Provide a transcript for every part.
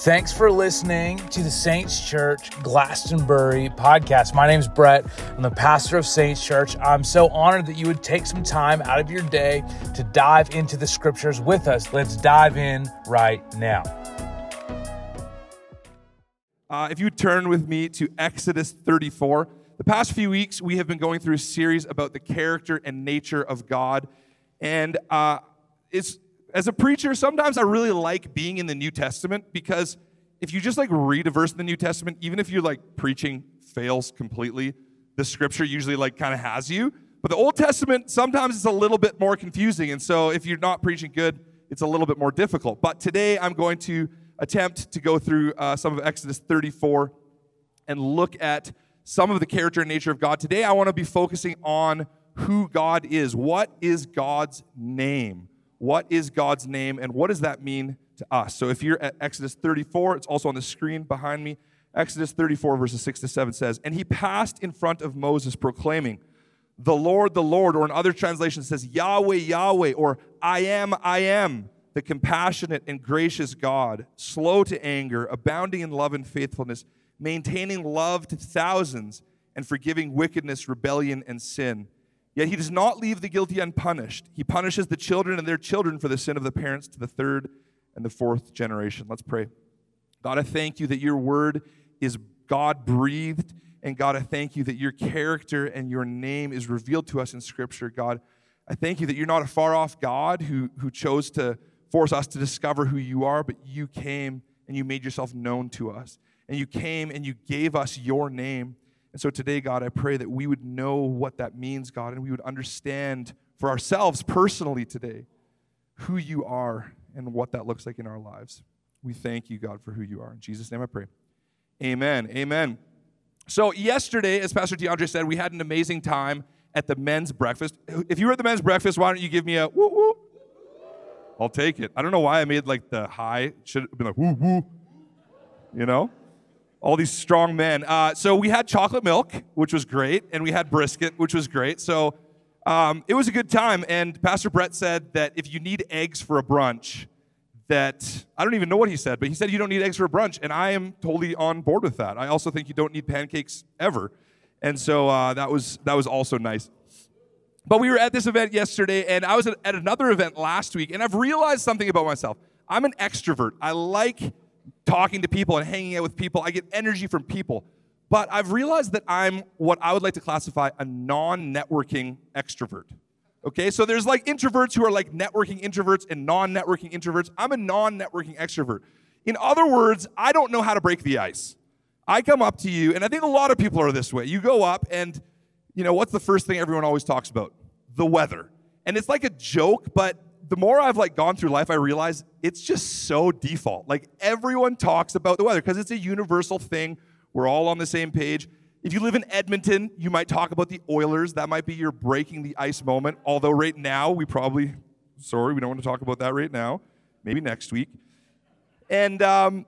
Thanks for listening to the Saints Church Glastonbury podcast. My name is Brett. I'm the pastor of Saints Church. I'm so honored that you would take some time out of your day to dive into the scriptures with us. Let's dive in right now. Uh, if you turn with me to Exodus 34, the past few weeks we have been going through a series about the character and nature of God. And uh, it's as a preacher, sometimes I really like being in the New Testament because if you just like read a verse in the New Testament, even if you're like preaching fails completely, the scripture usually like kind of has you. But the Old Testament, sometimes it's a little bit more confusing. And so if you're not preaching good, it's a little bit more difficult. But today I'm going to attempt to go through uh, some of Exodus 34 and look at some of the character and nature of God. Today I want to be focusing on who God is. What is God's name? What is God's name and what does that mean to us? So if you're at Exodus 34, it's also on the screen behind me. Exodus 34, verses 6 to 7 says, And he passed in front of Moses, proclaiming, The Lord, the Lord, or in other translations says, Yahweh, Yahweh, or I am, I am, the compassionate and gracious God, slow to anger, abounding in love and faithfulness, maintaining love to thousands, and forgiving wickedness, rebellion, and sin Yet he does not leave the guilty unpunished. He punishes the children and their children for the sin of the parents to the third and the fourth generation. Let's pray. God, I thank you that your word is God breathed. And God, I thank you that your character and your name is revealed to us in Scripture. God, I thank you that you're not a far off God who, who chose to force us to discover who you are, but you came and you made yourself known to us. And you came and you gave us your name. And so today, God, I pray that we would know what that means, God, and we would understand for ourselves personally today who you are and what that looks like in our lives. We thank you, God, for who you are. In Jesus' name I pray. Amen. Amen. So, yesterday, as Pastor DeAndre said, we had an amazing time at the men's breakfast. If you were at the men's breakfast, why don't you give me a woo woo? I'll take it. I don't know why I made like the high. Should have been like woo woo. You know? All these strong men. Uh, so we had chocolate milk, which was great, and we had brisket, which was great. So um, it was a good time. And Pastor Brett said that if you need eggs for a brunch, that I don't even know what he said, but he said you don't need eggs for a brunch, and I am totally on board with that. I also think you don't need pancakes ever, and so uh, that was that was also nice. But we were at this event yesterday, and I was at, at another event last week, and I've realized something about myself. I'm an extrovert. I like talking to people and hanging out with people. I get energy from people. But I've realized that I'm what I would like to classify a non networking extrovert. Okay, so there's like introverts who are like networking introverts and non networking introverts. I'm a non networking extrovert. In other words, I don't know how to break the ice. I come up to you, and I think a lot of people are this way. You go up, and you know, what's the first thing everyone always talks about? The weather. And it's like a joke, but the more I've like gone through life, I realize it's just so default. Like everyone talks about the weather because it's a universal thing. We're all on the same page. If you live in Edmonton, you might talk about the Oilers. That might be your breaking the ice moment. Although right now, we probably, sorry, we don't want to talk about that right now. Maybe next week. And um,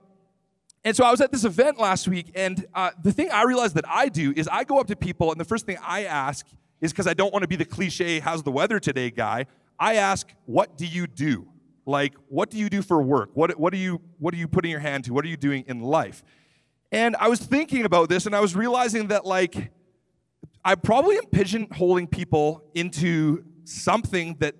and so I was at this event last week, and uh, the thing I realized that I do is I go up to people, and the first thing I ask is because I don't want to be the cliche, how's the weather today guy. I ask, what do you do? Like, what do you do for work? What, what, are you, what are you putting your hand to? What are you doing in life? And I was thinking about this and I was realizing that, like, I probably am pigeonholing people into something that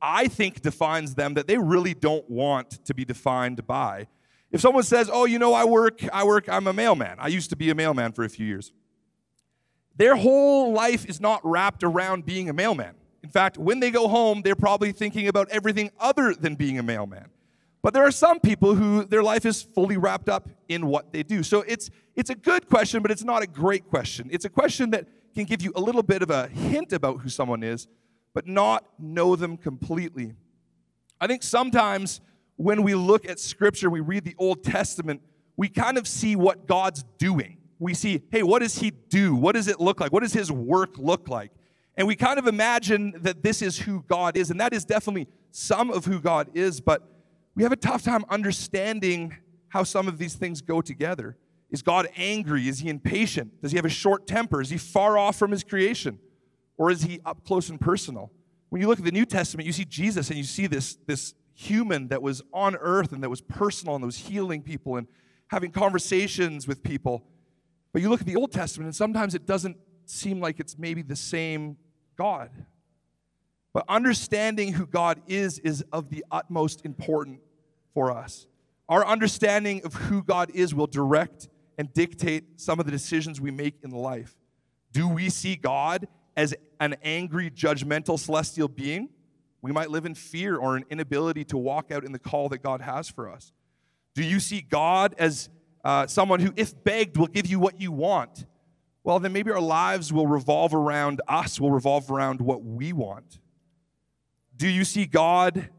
I think defines them that they really don't want to be defined by. If someone says, "Oh, you know, I work, I work, I'm a mailman. I used to be a mailman for a few years." Their whole life is not wrapped around being a mailman. In fact, when they go home, they're probably thinking about everything other than being a mailman. But there are some people who their life is fully wrapped up in what they do. So it's, it's a good question, but it's not a great question. It's a question that can give you a little bit of a hint about who someone is, but not know them completely. I think sometimes when we look at Scripture, we read the Old Testament, we kind of see what God's doing. We see, hey, what does He do? What does it look like? What does His work look like? And we kind of imagine that this is who God is, and that is definitely some of who God is, but we have a tough time understanding how some of these things go together. Is God angry? Is he impatient? Does he have a short temper? Is he far off from his creation? Or is he up close and personal? When you look at the New Testament, you see Jesus and you see this, this human, that was on earth, and that was personal, and that was healing people and having conversations with people. But you look at the Old Testament, and sometimes it doesn't seem like it's maybe the same God. But understanding who God is is of the utmost importance for us. Our understanding of who God is will direct and dictate some of the decisions we make in life. Do we see God as an angry, judgmental, celestial being? We might live in fear or an inability to walk out in the call that God has for us. Do you see God as uh, someone who, if begged, will give you what you want? Well, then maybe our lives will revolve around us, will revolve around what we want. Do you see God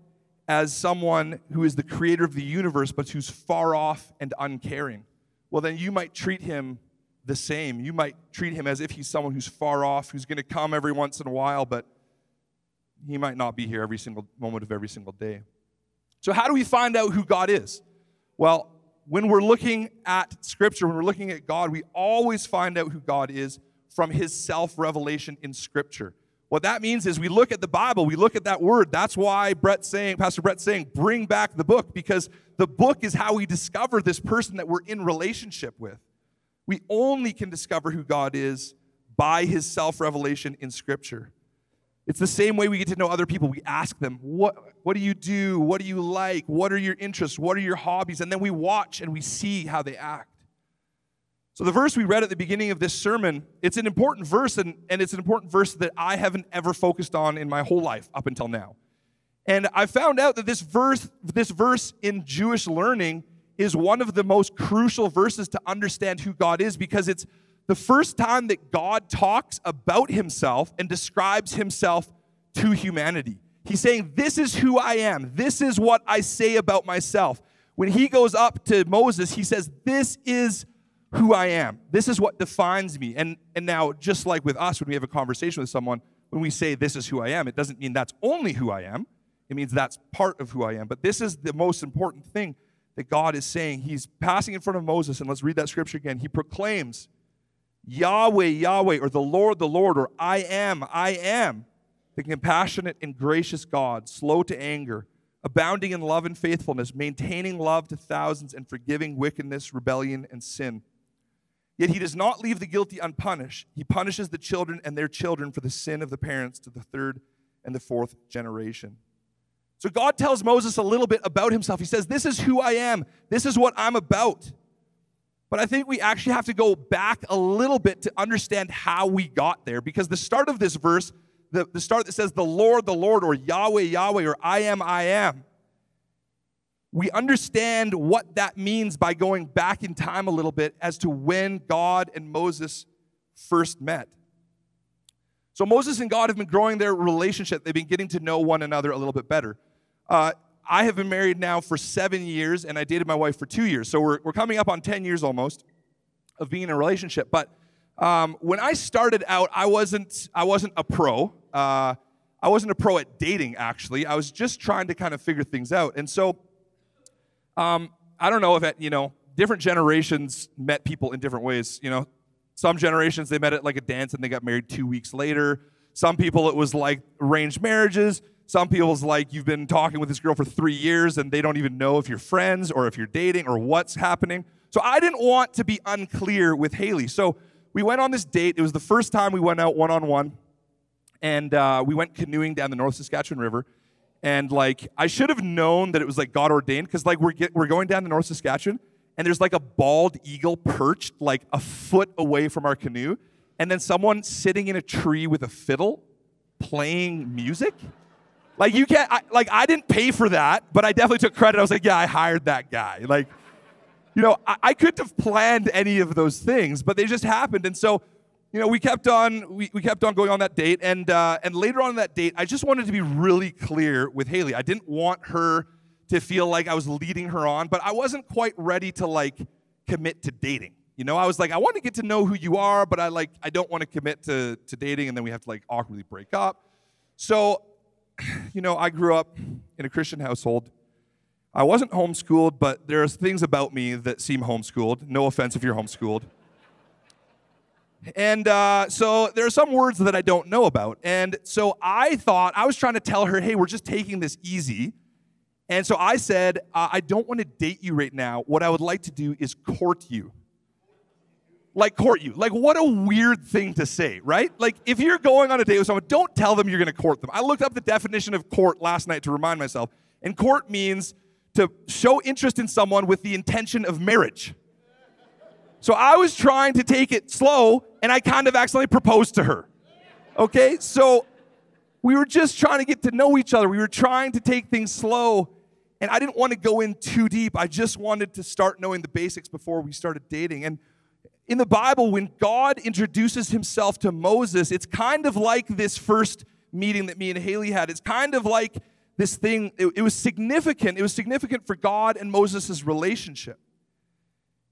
as someone who is the creator of the universe, but who's far off and uncaring? Well, then you might treat him the same. You might treat him as if he's someone who's far off, who's going to come every once in a while, but he might not be here every single moment of every single day. So, how do we find out who God is? Well, when we're looking at Scripture, when we're looking at God, we always find out who God is from his self revelation in Scripture. What that means is we look at the Bible, we look at that word. That's why Brett's saying, Pastor Brett's saying, bring back the book, because the book is how we discover this person that we're in relationship with. We only can discover who God is by his self revelation in Scripture. It's the same way we get to know other people. We ask them, what, what do you do? What do you like? What are your interests? What are your hobbies? And then we watch and we see how they act. So, the verse we read at the beginning of this sermon, it's an important verse, and, and it's an important verse that I haven't ever focused on in my whole life up until now. And I found out that this verse, this verse in Jewish learning is one of the most crucial verses to understand who God is because it's the first time that God talks about himself and describes himself to humanity. He's saying, This is who I am. This is what I say about myself. When he goes up to Moses, he says, This is who I am. This is what defines me. And, and now, just like with us, when we have a conversation with someone, when we say, This is who I am, it doesn't mean that's only who I am. It means that's part of who I am. But this is the most important thing that God is saying. He's passing in front of Moses, and let's read that scripture again. He proclaims, Yahweh, Yahweh, or the Lord, the Lord, or I am, I am, the compassionate and gracious God, slow to anger, abounding in love and faithfulness, maintaining love to thousands, and forgiving wickedness, rebellion, and sin. Yet he does not leave the guilty unpunished. He punishes the children and their children for the sin of the parents to the third and the fourth generation. So God tells Moses a little bit about himself. He says, This is who I am, this is what I'm about. But I think we actually have to go back a little bit to understand how we got there because the start of this verse, the, the start that says, The Lord, the Lord, or Yahweh, Yahweh, or I am, I am, we understand what that means by going back in time a little bit as to when God and Moses first met. So Moses and God have been growing their relationship. They've been getting to know one another a little bit better. Uh, I have been married now for seven years, and I dated my wife for two years. So we're, we're coming up on 10 years almost of being in a relationship. But um, when I started out, I wasn't, I wasn't a pro. Uh, I wasn't a pro at dating, actually. I was just trying to kind of figure things out. And so um, I don't know if, you know, different generations met people in different ways. You know, some generations they met at like a dance and they got married two weeks later. Some people it was like arranged marriages. Some people's like you've been talking with this girl for three years and they don't even know if you're friends or if you're dating or what's happening. So I didn't want to be unclear with Haley. So we went on this date. It was the first time we went out one on one, and uh, we went canoeing down the North Saskatchewan River. And like I should have known that it was like God ordained because like we're get, we're going down the North Saskatchewan and there's like a bald eagle perched like a foot away from our canoe, and then someone sitting in a tree with a fiddle playing music. Like you can't, I, like I didn't pay for that, but I definitely took credit. I was like, yeah, I hired that guy. Like, you know, I, I couldn't have planned any of those things, but they just happened. And so, you know, we kept on, we, we kept on going on that date, and uh, and later on that date, I just wanted to be really clear with Haley. I didn't want her to feel like I was leading her on, but I wasn't quite ready to like commit to dating. You know, I was like, I want to get to know who you are, but I like I don't want to commit to to dating, and then we have to like awkwardly break up. So you know, I grew up in a Christian household. I wasn't homeschooled, but there's things about me that seem homeschooled. No offense if you're homeschooled. And uh, so there are some words that I don't know about. And so I thought, I was trying to tell her, hey, we're just taking this easy. And so I said, uh, I don't want to date you right now. What I would like to do is court you. Like, court you. Like, what a weird thing to say, right? Like, if you're going on a date with someone, don't tell them you're going to court them. I looked up the definition of court last night to remind myself. And court means to show interest in someone with the intention of marriage. So I was trying to take it slow, and I kind of accidentally proposed to her. Okay? So we were just trying to get to know each other. We were trying to take things slow, and I didn't want to go in too deep. I just wanted to start knowing the basics before we started dating. And in the Bible, when God introduces himself to Moses, it's kind of like this first meeting that me and Haley had. It's kind of like this thing, it, it was significant. It was significant for God and Moses' relationship.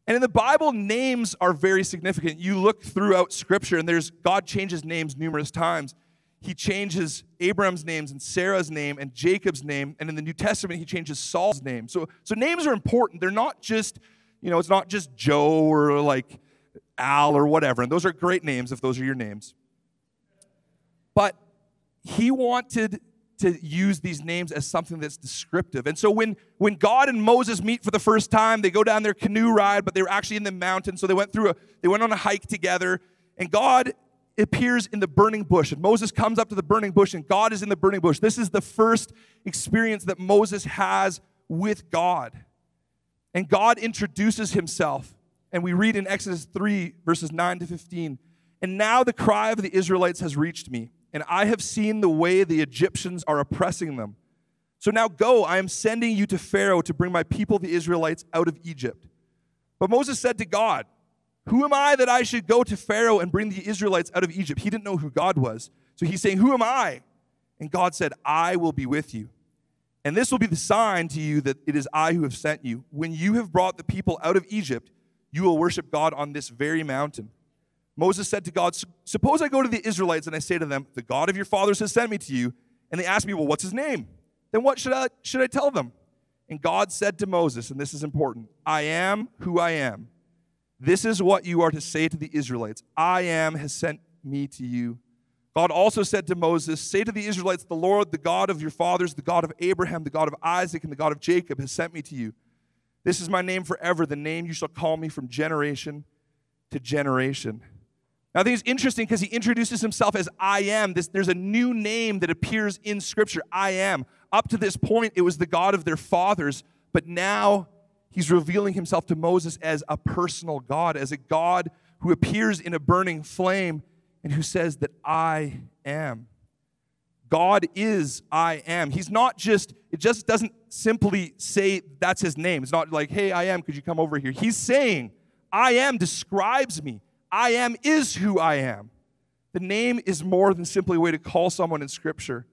And in the Bible, names are very significant. You look throughout Scripture, and there's God changes names numerous times. He changes Abram's names and Sarah's name and Jacob's name, and in the New Testament, he changes Saul's name. So, so names are important. They're not just, you know, it's not just Joe or like Al or whatever. And those are great names if those are your names. But he wanted to use these names as something that's descriptive. And so when, when God and Moses meet for the first time, they go down their canoe ride, but they were actually in the mountain. So they went through a, they went on a hike together. And God appears in the burning bush. And Moses comes up to the burning bush, and God is in the burning bush. This is the first experience that Moses has with God. And God introduces himself. And we read in Exodus 3, verses 9 to 15. And now the cry of the Israelites has reached me and I have seen the way the Egyptians are oppressing them. So now go, I am sending you to Pharaoh to bring my people, the Israelites, out of Egypt. But Moses said to God, Who am I that I should go to Pharaoh and bring the Israelites out of Egypt? He didn't know who God was. So he's saying, Who am I? And God said, I will be with you. And this will be the sign to you that it is I who have sent you. When you have brought the people out of Egypt, you will worship God on this very mountain. Moses said to God, Suppose I go to the Israelites and I say to them, The God of your fathers has sent me to you. And they ask me, Well, what's his name? Then what should I, should I tell them? And God said to Moses, and this is important I am who I am. This is what you are to say to the Israelites I am has sent me to you. God also said to Moses, Say to the Israelites, The Lord, the God of your fathers, the God of Abraham, the God of Isaac, and the God of Jacob has sent me to you. This is my name forever, the name you shall call me from generation to generation. Now, I think it's interesting because he introduces himself as I am. This, there's a new name that appears in Scripture I am. Up to this point, it was the God of their fathers, but now he's revealing himself to Moses as a personal God, as a God who appears in a burning flame and who says that I am. God is I am. He's not just, it just doesn't simply say that's his name. It's not like, hey, I am, could you come over here? He's saying, I am describes me. I am is who I am. The name is more than simply a way to call someone in Scripture.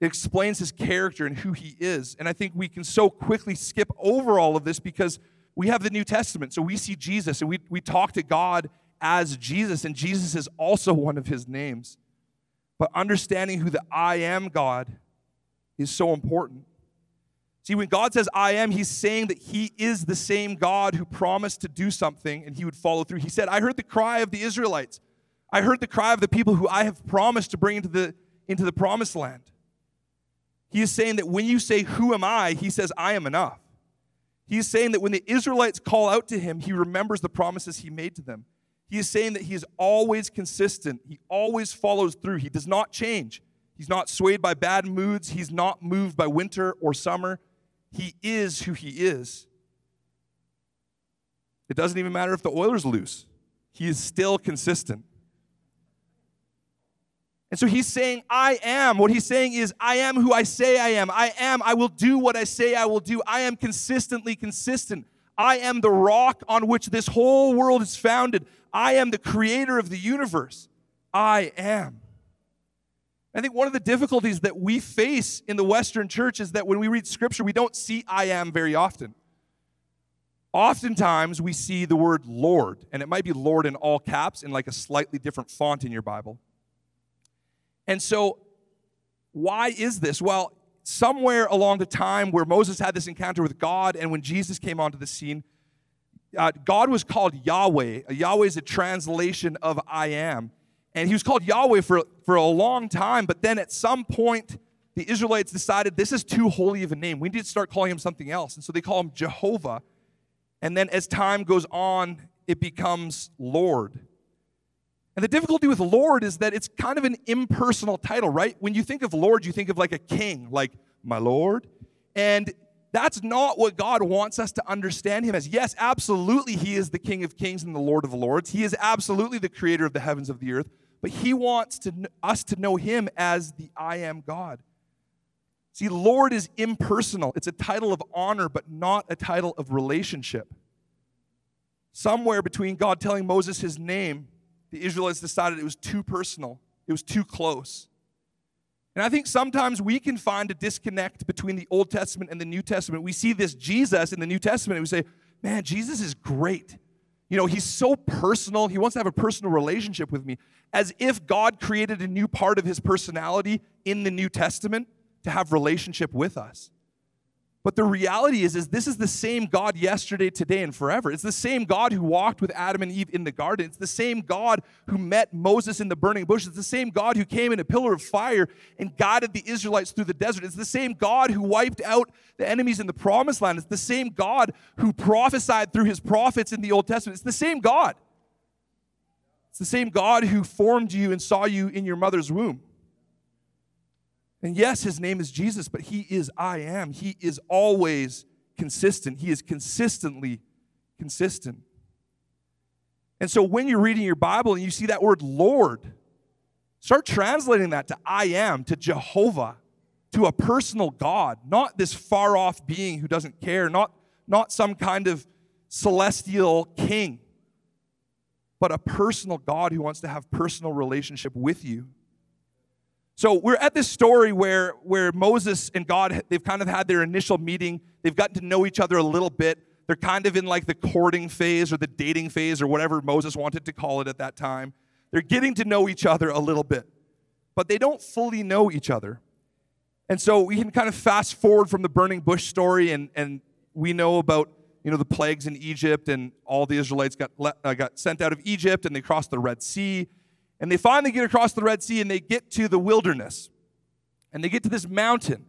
It explains his character and who he is. And I think we can so quickly skip over all of this because we have the New Testament. So we see Jesus and we, we talk to God as Jesus, and Jesus is also one of his names. But understanding who the I am God is so important. See, when God says, I am, he's saying that he is the same God who promised to do something and he would follow through. He said, I heard the cry of the Israelites. I heard the cry of the people who I have promised to bring into the, into the promised land. He is saying that when you say, Who am I? he says, I am enough. He is saying that when the Israelites call out to him, he remembers the promises he made to them. He is saying that he is always consistent, he always follows through, he does not change. He's not swayed by bad moods, he's not moved by winter or summer. He is who he is. It doesn't even matter if the Oilers lose, he is still consistent. And so he's saying, I am. What he's saying is, I am who I say I am. I am. I will do what I say I will do. I am consistently consistent. I am the rock on which this whole world is founded. I am the creator of the universe. I am. I think one of the difficulties that we face in the Western church is that when we read scripture, we don't see I am very often. Oftentimes, we see the word Lord, and it might be Lord in all caps in like a slightly different font in your Bible. And so, why is this? Well, somewhere along the time where Moses had this encounter with God and when Jesus came onto the scene, uh, God was called Yahweh. Yahweh is a translation of I am. And he was called Yahweh for, for a long time, but then at some point, the Israelites decided this is too holy of a name. We need to start calling him something else. And so they call him Jehovah. And then as time goes on, it becomes Lord. And the difficulty with Lord is that it's kind of an impersonal title, right? When you think of Lord, you think of like a king, like my Lord. And that's not what God wants us to understand him as. Yes, absolutely, he is the King of kings and the Lord of lords. He is absolutely the creator of the heavens of the earth, but he wants to, us to know him as the I am God. See, Lord is impersonal. It's a title of honor, but not a title of relationship. Somewhere between God telling Moses his name the Israelites decided it was too personal, it was too close. And I think sometimes we can find a disconnect between the Old Testament and the New Testament. We see this Jesus in the New Testament, and we say, man, Jesus is great. You know, he's so personal. He wants to have a personal relationship with me, as if God created a new part of his personality in the New Testament to have relationship with us. But the reality is, is this is the same God yesterday, today, and forever. It's the same God who walked with Adam and Eve in the garden. It's the same God who met Moses in the burning bush. It's the same God who came in a pillar of fire and guided the Israelites through the desert. It's the same God who wiped out the enemies in the promised land. It's the same God who prophesied through his prophets in the Old Testament. It's the same God. It's the same God who formed you and saw you in your mother's womb. And yes, his name is Jesus, but he is I am. He is always consistent. He is consistently consistent. And so when you're reading your Bible and you see that word Lord, start translating that to I am, to Jehovah, to a personal God, not this far off being who doesn't care, not, not some kind of celestial king, but a personal God who wants to have personal relationship with you. So we're at this story where, where Moses and God, they've kind of had their initial meeting. They've gotten to know each other a little bit. They're kind of in like the courting phase or the dating phase or whatever Moses wanted to call it at that time. They're getting to know each other a little bit, but they don't fully know each other. And so we can kind of fast forward from the burning bush story, and, and we know about you know the plagues in Egypt, and all the Israelites got, uh, got sent out of Egypt, and they crossed the Red Sea and they finally get across the Red Sea and they get to the wilderness. And they get to this mountain.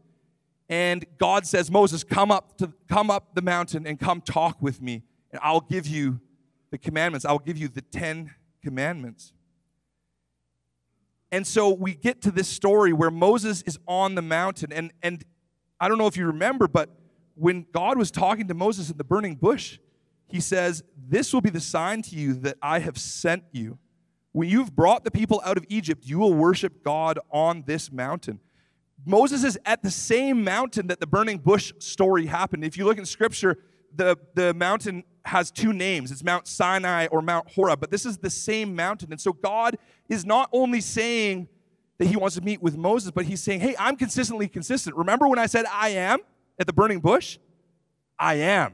And God says, Moses, come up, to, come up the mountain and come talk with me. And I'll give you the commandments. I'll give you the Ten Commandments. And so we get to this story where Moses is on the mountain. And, and I don't know if you remember, but when God was talking to Moses in the burning bush, he says, This will be the sign to you that I have sent you. When you've brought the people out of Egypt, you will worship God on this mountain. Moses is at the same mountain that the burning bush story happened. If you look in scripture, the, the mountain has two names it's Mount Sinai or Mount Horeb, but this is the same mountain. And so God is not only saying that he wants to meet with Moses, but he's saying, hey, I'm consistently consistent. Remember when I said I am at the burning bush? I am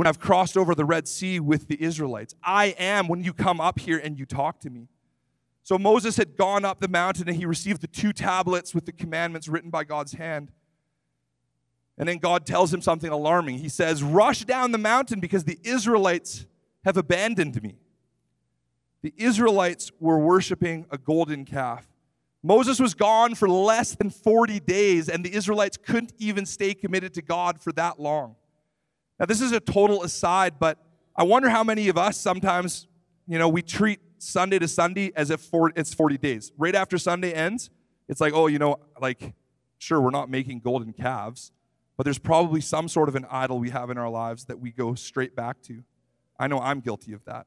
when I've crossed over the Red Sea with the Israelites. I am when you come up here and you talk to me. So Moses had gone up the mountain and he received the two tablets with the commandments written by God's hand. And then God tells him something alarming. He says, Rush down the mountain because the Israelites have abandoned me. The Israelites were worshiping a golden calf. Moses was gone for less than 40 days, and the Israelites couldn't even stay committed to God for that long. Now, this is a total aside, but I wonder how many of us sometimes, you know, we treat Sunday to Sunday as if it's 40 days. Right after Sunday ends, it's like, oh, you know, like, sure, we're not making golden calves, but there's probably some sort of an idol we have in our lives that we go straight back to. I know I'm guilty of that.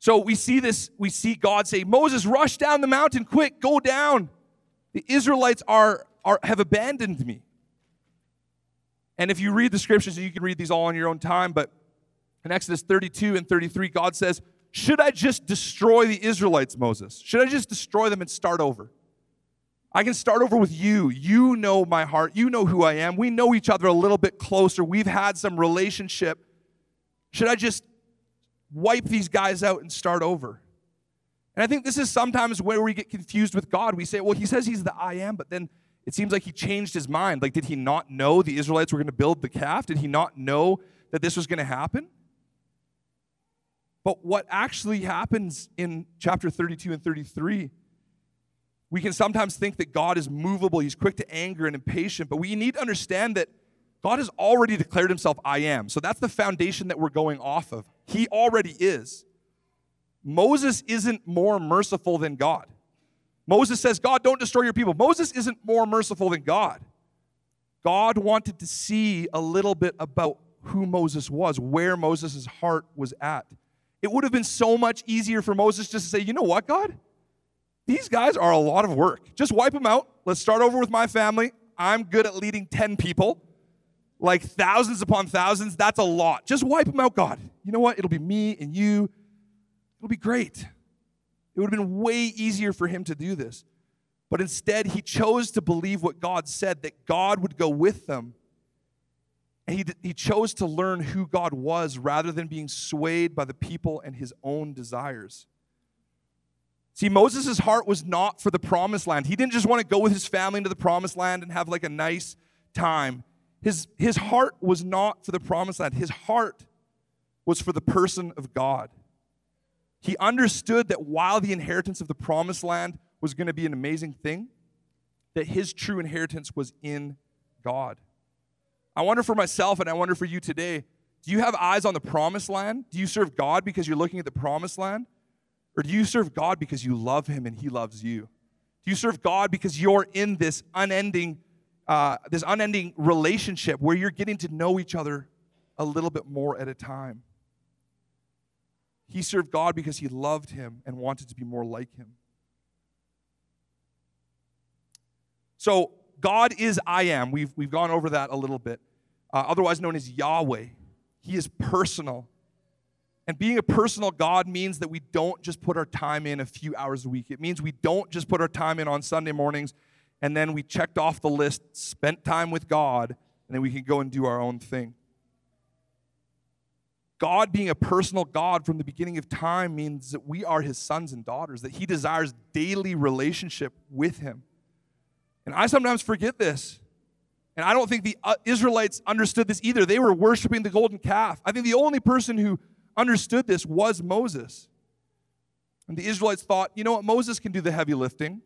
So we see this, we see God say, Moses, rush down the mountain, quick, go down. The Israelites are, are have abandoned me. And if you read the scriptures, you can read these all on your own time, but in Exodus 32 and 33, God says, Should I just destroy the Israelites, Moses? Should I just destroy them and start over? I can start over with you. You know my heart. You know who I am. We know each other a little bit closer. We've had some relationship. Should I just wipe these guys out and start over? And I think this is sometimes where we get confused with God. We say, well, he says he's the I am, but then it seems like he changed his mind. Like, did he not know the Israelites were going to build the calf? Did he not know that this was going to happen? But what actually happens in chapter 32 and 33, We can sometimes think that God is movable, He's quick to anger and impatient, but we need to understand that God has already declared Himself, I am. So that's the foundation that we're going off of. He already is. Moses isn't more merciful than God. Moses says, God, don't destroy your people. Moses isn't more merciful than God. God wanted to see a little bit about who Moses was, where Moses' heart was at. It would have been so much easier for Moses just to say, you know what, God? These guys are a lot of work. Just wipe them out. Let's start over with my family. I'm good at leading 10 people, like thousands upon thousands. That's a lot. Just wipe them out, God. You know what? It'll be me and you. It'll be great. It would have been way easier for him to do this. But instead, he chose to believe what God said, that God would go with them. And he, he chose to learn who God was rather than being swayed by the people and his own desires. See, Moses' heart was not for the promised land. He didn't just want to go with his family into the promised land and have like a nice time. His, his heart was not for the promised land. His heart was for the person of God. He understood that while the inheritance of the promised land was going to be an amazing thing, that his true inheritance was in God. I wonder for myself and I wonder for you today do you have eyes on the promised land? Do you serve God because you're looking at the promised land? Or do you serve God because you love him and he loves you? Do you serve God because you're in this unending, uh, this unending relationship where you're getting to know each other a little bit more at a time? He served God because he loved him and wanted to be more like him. So, God is I am. We've, we've gone over that a little bit, uh, otherwise known as Yahweh. He is personal. And being a personal God means that we don't just put our time in a few hours a week. It means we don't just put our time in on Sunday mornings and then we checked off the list, spent time with God, and then we can go and do our own thing. God being a personal God from the beginning of time means that we are his sons and daughters, that he desires daily relationship with him. And I sometimes forget this. And I don't think the uh, Israelites understood this either. They were worshiping the golden calf. I think the only person who understood this was Moses. And the Israelites thought, you know what, Moses can do the heavy lifting.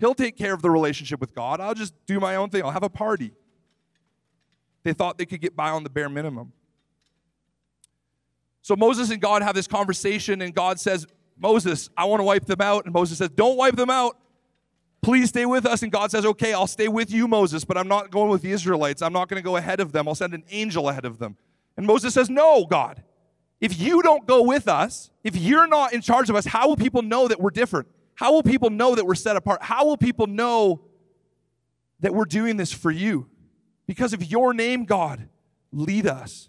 He'll take care of the relationship with God. I'll just do my own thing. I'll have a party. They thought they could get by on the bare minimum. So Moses and God have this conversation, and God says, Moses, I want to wipe them out. And Moses says, Don't wipe them out. Please stay with us. And God says, Okay, I'll stay with you, Moses, but I'm not going with the Israelites. I'm not going to go ahead of them. I'll send an angel ahead of them. And Moses says, No, God. If you don't go with us, if you're not in charge of us, how will people know that we're different? How will people know that we're set apart? How will people know that we're doing this for you? Because of your name, God, lead us.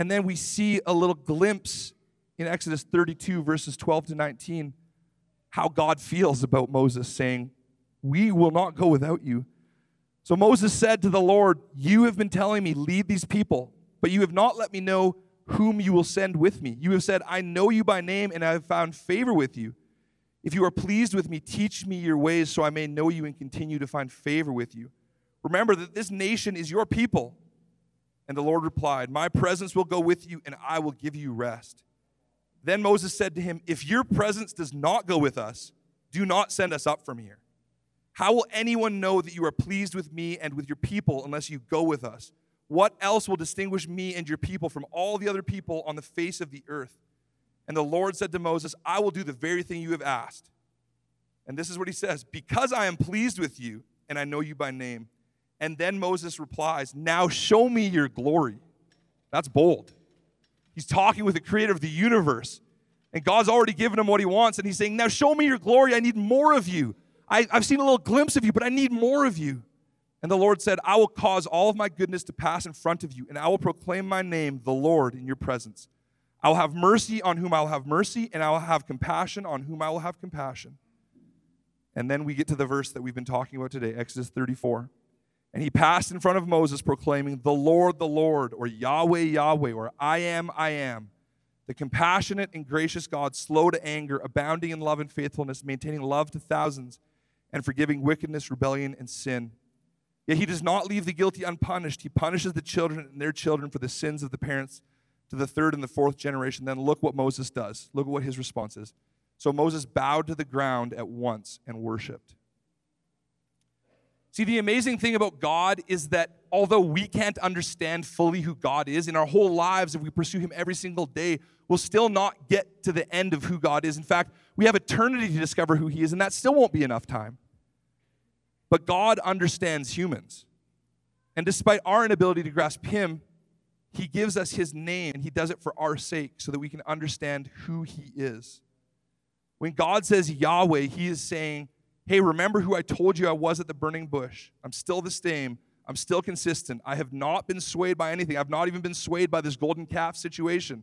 And then we see a little glimpse in Exodus 32, verses 12 to 19, how God feels about Moses, saying, We will not go without you. So Moses said to the Lord, You have been telling me, lead these people, but you have not let me know whom you will send with me. You have said, I know you by name, and I have found favor with you. If you are pleased with me, teach me your ways so I may know you and continue to find favor with you. Remember that this nation is your people and the Lord replied, My presence will go with you, and I will give you rest. Then Moses said to him, If your presence does not go with us, do not send us up from here. How will anyone know that you are pleased with me and with your people unless you go with us? What else will distinguish me and your people from all the other people on the face of the earth? And the Lord said to Moses, I will do the very thing you have asked. And this is what he says Because I am pleased with you and I know you by name, and then Moses replies, Now show me your glory. That's bold. He's talking with the creator of the universe. And God's already given him what he wants. And he's saying, Now show me your glory. I need more of you. I, have seen a little glimpse of you, but I need more of you. And the Lord said, I will cause all of my goodness to pass in front of you, and I will proclaim my name, the Lord, in your presence. I will have mercy on whom I will have mercy, and I will have compassion on whom I will have compassion. And then we get to the verse that we've been talking about today, Exodus 34. And he passed in front of Moses, proclaiming, The Lord, the Lord, or Yahweh, Yahweh, or I am, I am, the compassionate and gracious God, slow to anger, abounding in love and faithfulness, maintaining love to thousands, and forgiving wickedness, rebellion, and sin. Yet he does not leave the guilty unpunished. He punishes the children and their children for the sins of the parents to the third and the fourth generation. Then look what Moses does. Look at what his response is. So Moses bowed to the ground at once and worshiped. See, the amazing thing about God is that although we can't understand fully who God is, in our whole lives, if we pursue Him every single day, we'll still not get to the end of who God is. In fact, we have eternity to discover who He is, and that still won't be enough time. But God understands humans. And despite our inability to grasp Him, He gives us His name, and He does it for our sake so that we can understand who He is. When God says Yahweh, He is saying, Hey, remember who I told you I was at the burning bush? I'm still the same. I'm still consistent. I have not been swayed by anything. I've not even been swayed by this golden calf situation.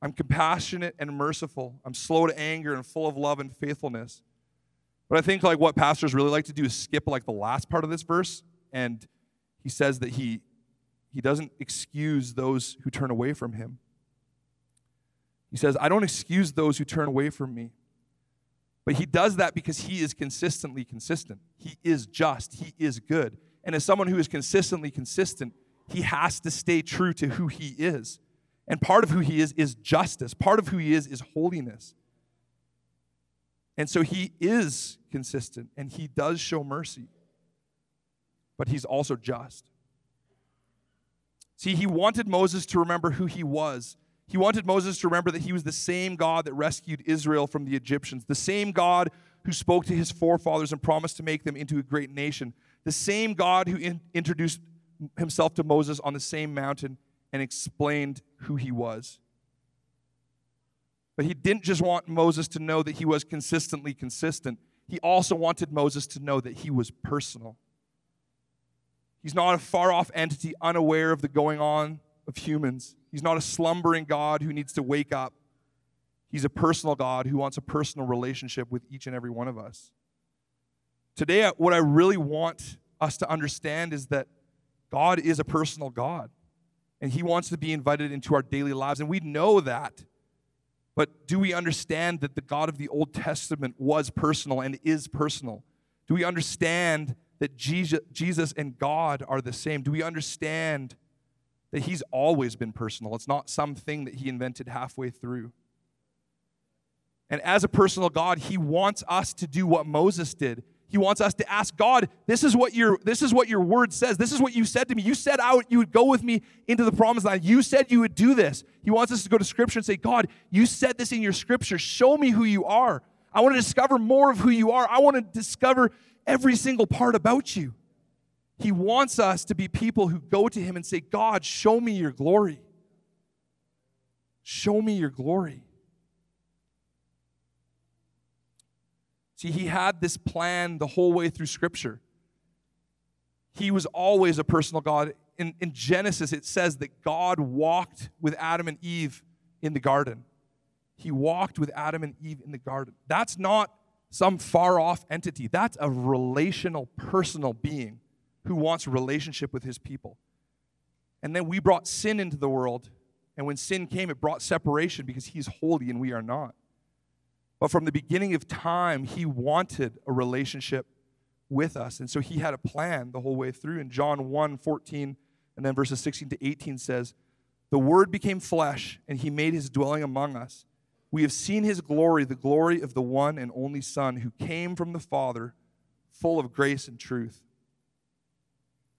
I'm compassionate and merciful. I'm slow to anger and full of love and faithfulness. But I think like what pastors really like to do is skip like the last part of this verse and he says that he he doesn't excuse those who turn away from him. He says, "I don't excuse those who turn away from me." But he does that because he is consistently consistent. He is just. He is good. And as someone who is consistently consistent, he has to stay true to who he is. And part of who he is is justice. Part of who he is is holiness. And so he is consistent and he does show mercy. But he's also just. See, he wanted Moses to remember who he was he wanted Moses to remember that he was the same God that rescued Israel from the Egyptians, the same God who spoke to his forefathers and promised to make them into a great nation, the same God who in- introduced himself to Moses on the same mountain and explained who he was. But he didn't just want Moses to know that he was consistently consistent, he also wanted Moses to know that he was personal. He's not a far off entity unaware of the going on of humans. He's not a slumbering God who needs to wake up. He's a personal God who wants a personal relationship with each and every one of us. Today, what I really want us to understand is that God is a personal God, and He wants to be invited into our daily lives, and we know that. But do we understand that the God of the Old Testament was personal and is personal? Do we understand that Jesus and God are the same? Do we understand that he's always been personal. It's not something that he invented halfway through. And as a personal God, he wants us to do what Moses did. He wants us to ask God, this is what your this is what your word says. This is what you said to me. You said out you would go with me into the promised land. You said you would do this. He wants us to go to scripture and say, God, you said this in your scripture. Show me who you are. I want to discover more of who you are. I want to discover every single part about you. He wants us to be people who go to Him and say, God, show me your glory. Show me your glory. See, He had this plan the whole way through Scripture. He was always a personal God. In, in Genesis, it says that God walked with Adam and Eve in the garden. He walked with Adam and Eve in the garden. That's not some far off entity, that's a relational, personal being who wants relationship with his people. And then we brought sin into the world. And when sin came, it brought separation because he's holy and we are not. But from the beginning of time, he wanted a relationship with us. And so he had a plan the whole way through. In John 1 14, and then verses 16 to 18 says, The word became flesh, and he made his dwelling among us. We have seen his glory, the glory of the one and only Son who came from the Father, full of grace and truth.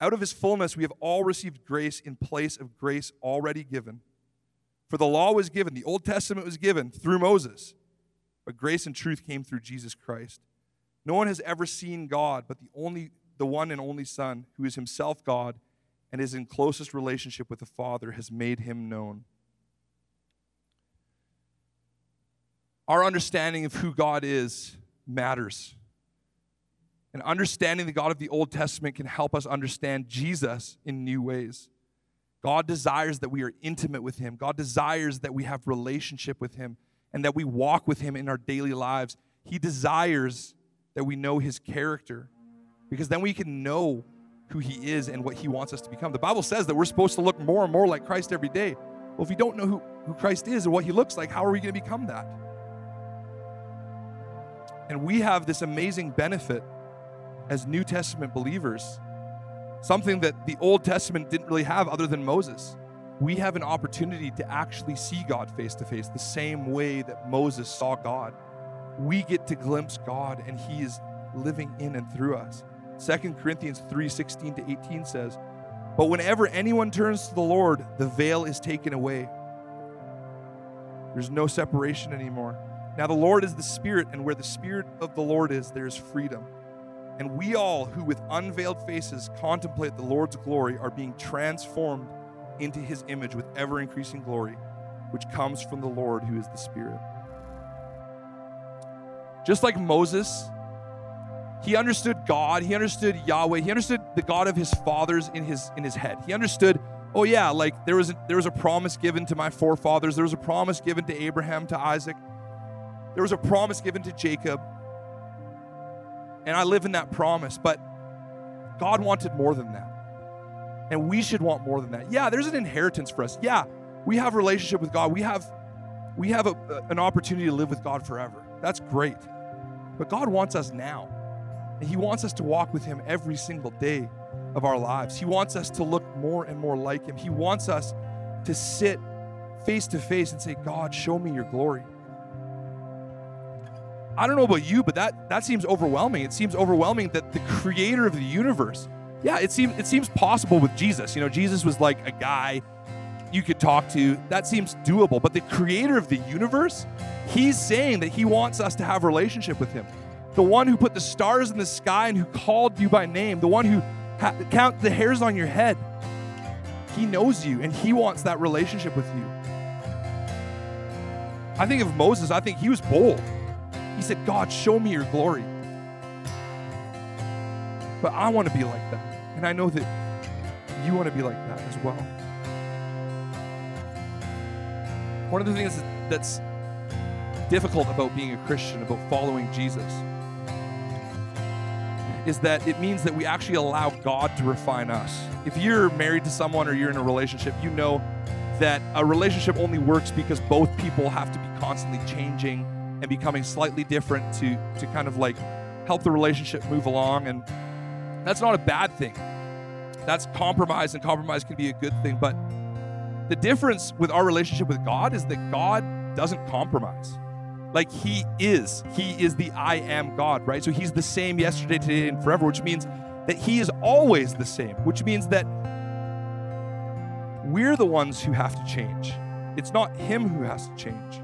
Out of his fullness, we have all received grace in place of grace already given. For the law was given, the Old Testament was given through Moses, but grace and truth came through Jesus Christ. No one has ever seen God, but the only the one and only Son, who is himself God and is in closest relationship with the Father, has made him known. Our understanding of who God is matters. And understanding the God of the Old Testament can help us understand Jesus in new ways. God desires that we are intimate with Him. God desires that we have relationship with Him and that we walk with Him in our daily lives. He desires that we know His character because then we can know who He is and what He wants us to become. The Bible says that we're supposed to look more and more like Christ every day. Well, if we don't know who, who Christ is and what He looks like, how are we going to become that? And we have this amazing benefit as New Testament believers, something that the Old Testament didn't really have other than Moses. We have an opportunity to actually see God face to face the same way that Moses saw God. we get to glimpse God and He is living in and through us. 2 Corinthians 3:16 to 18 says, But whenever anyone turns to the Lord, the veil is taken away. There's no separation anymore. Now, the Lord is the Spirit, and where the Spirit of the Lord is, there is freedom. And we all, who with unveiled faces contemplate the Lord's glory, are being transformed into his image with ever increasing glory, which comes from the Lord who is the Spirit. Just like Moses, he understood God, he understood Yahweh, he understood the God of his fathers in his in his head. He understood, oh yeah, like there was a, there was a promise given to my forefathers, there was a promise given to Abraham, to Isaac. There was a promise given to Jacob. And I live in that promise, but God wanted more than that. And we should want more than that. Yeah, there's an inheritance for us. Yeah, we have relationship with God. We have we have a, an opportunity to live with God forever. That's great. But God wants us now. And He wants us to walk with Him every single day of our lives. He wants us to look more and more like Him. He wants us to sit face to face and say, God, show me your glory. I don't know about you, but that, that seems overwhelming. It seems overwhelming that the creator of the universe, yeah, it seems it seems possible with Jesus. You know, Jesus was like a guy you could talk to. That seems doable. But the creator of the universe, he's saying that he wants us to have a relationship with him. The one who put the stars in the sky and who called you by name, the one who ha- count the hairs on your head. He knows you and he wants that relationship with you. I think of Moses, I think he was bold. He said, God, show me your glory. But I want to be like that. And I know that you want to be like that as well. One of the things that's difficult about being a Christian, about following Jesus, is that it means that we actually allow God to refine us. If you're married to someone or you're in a relationship, you know that a relationship only works because both people have to be constantly changing and becoming slightly different to, to kind of like help the relationship move along. And that's not a bad thing. That's compromise, and compromise can be a good thing. But the difference with our relationship with God is that God doesn't compromise. Like He is. He is the I am God, right? So He's the same yesterday, today, and forever, which means that He is always the same, which means that we're the ones who have to change. It's not Him who has to change.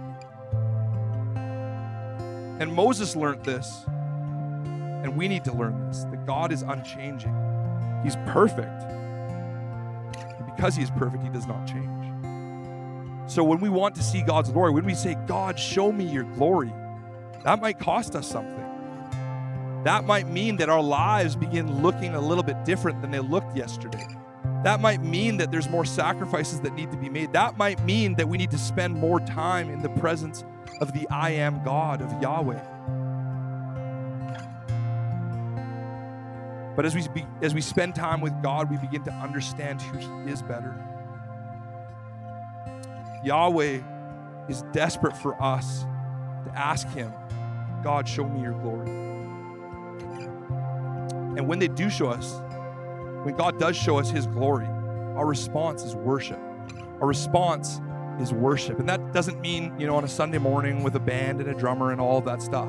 And Moses learned this, and we need to learn this that God is unchanging. He's perfect. And because He is perfect, He does not change. So when we want to see God's glory, when we say, God, show me your glory, that might cost us something. That might mean that our lives begin looking a little bit different than they looked yesterday. That might mean that there's more sacrifices that need to be made. That might mean that we need to spend more time in the presence of the I am God of Yahweh. But as we, be, as we spend time with God, we begin to understand who He is better. Yahweh is desperate for us to ask Him, God, show me your glory. And when they do show us, when God does show us His glory, our response is worship. Our response is worship. And that doesn't mean, you know, on a Sunday morning with a band and a drummer and all that stuff.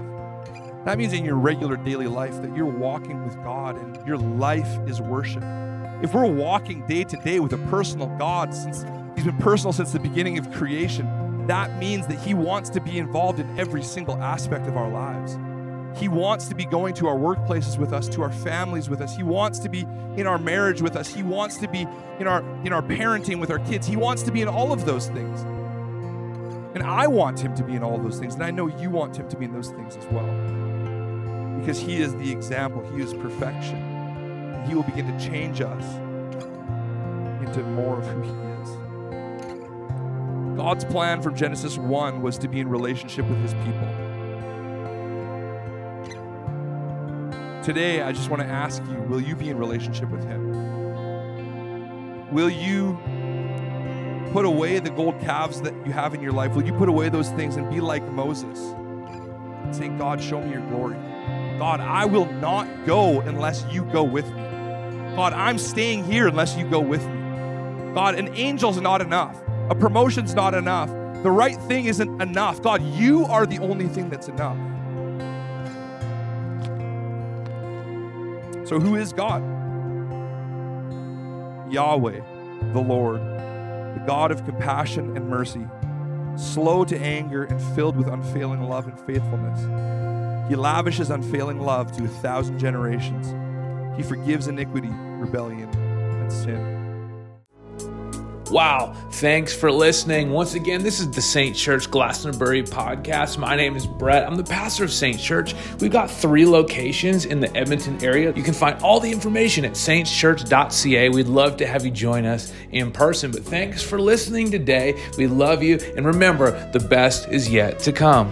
That means in your regular daily life that you're walking with God and your life is worship. If we're walking day to day with a personal God since He's been personal since the beginning of creation, that means that He wants to be involved in every single aspect of our lives. He wants to be going to our workplaces with us, to our families with us. He wants to be in our marriage with us. He wants to be in our in our parenting with our kids. He wants to be in all of those things. And I want him to be in all those things, and I know you want him to be in those things as well. Because he is the example, he is perfection. And he will begin to change us into more of who he is. God's plan from Genesis 1 was to be in relationship with his people. Today, I just want to ask you will you be in relationship with Him? Will you put away the gold calves that you have in your life? Will you put away those things and be like Moses? Saying, God, show me your glory. God, I will not go unless you go with me. God, I'm staying here unless you go with me. God, an angel's not enough. A promotion's not enough. The right thing isn't enough. God, you are the only thing that's enough. So, who is God? Yahweh, the Lord, the God of compassion and mercy, slow to anger and filled with unfailing love and faithfulness. He lavishes unfailing love to a thousand generations. He forgives iniquity, rebellion, and sin. Wow. Thanks for listening. Once again, this is the Saints Church Glastonbury podcast. My name is Brett. I'm the pastor of Saints Church. We've got three locations in the Edmonton area. You can find all the information at saintschurch.ca. We'd love to have you join us in person. But thanks for listening today. We love you. And remember, the best is yet to come.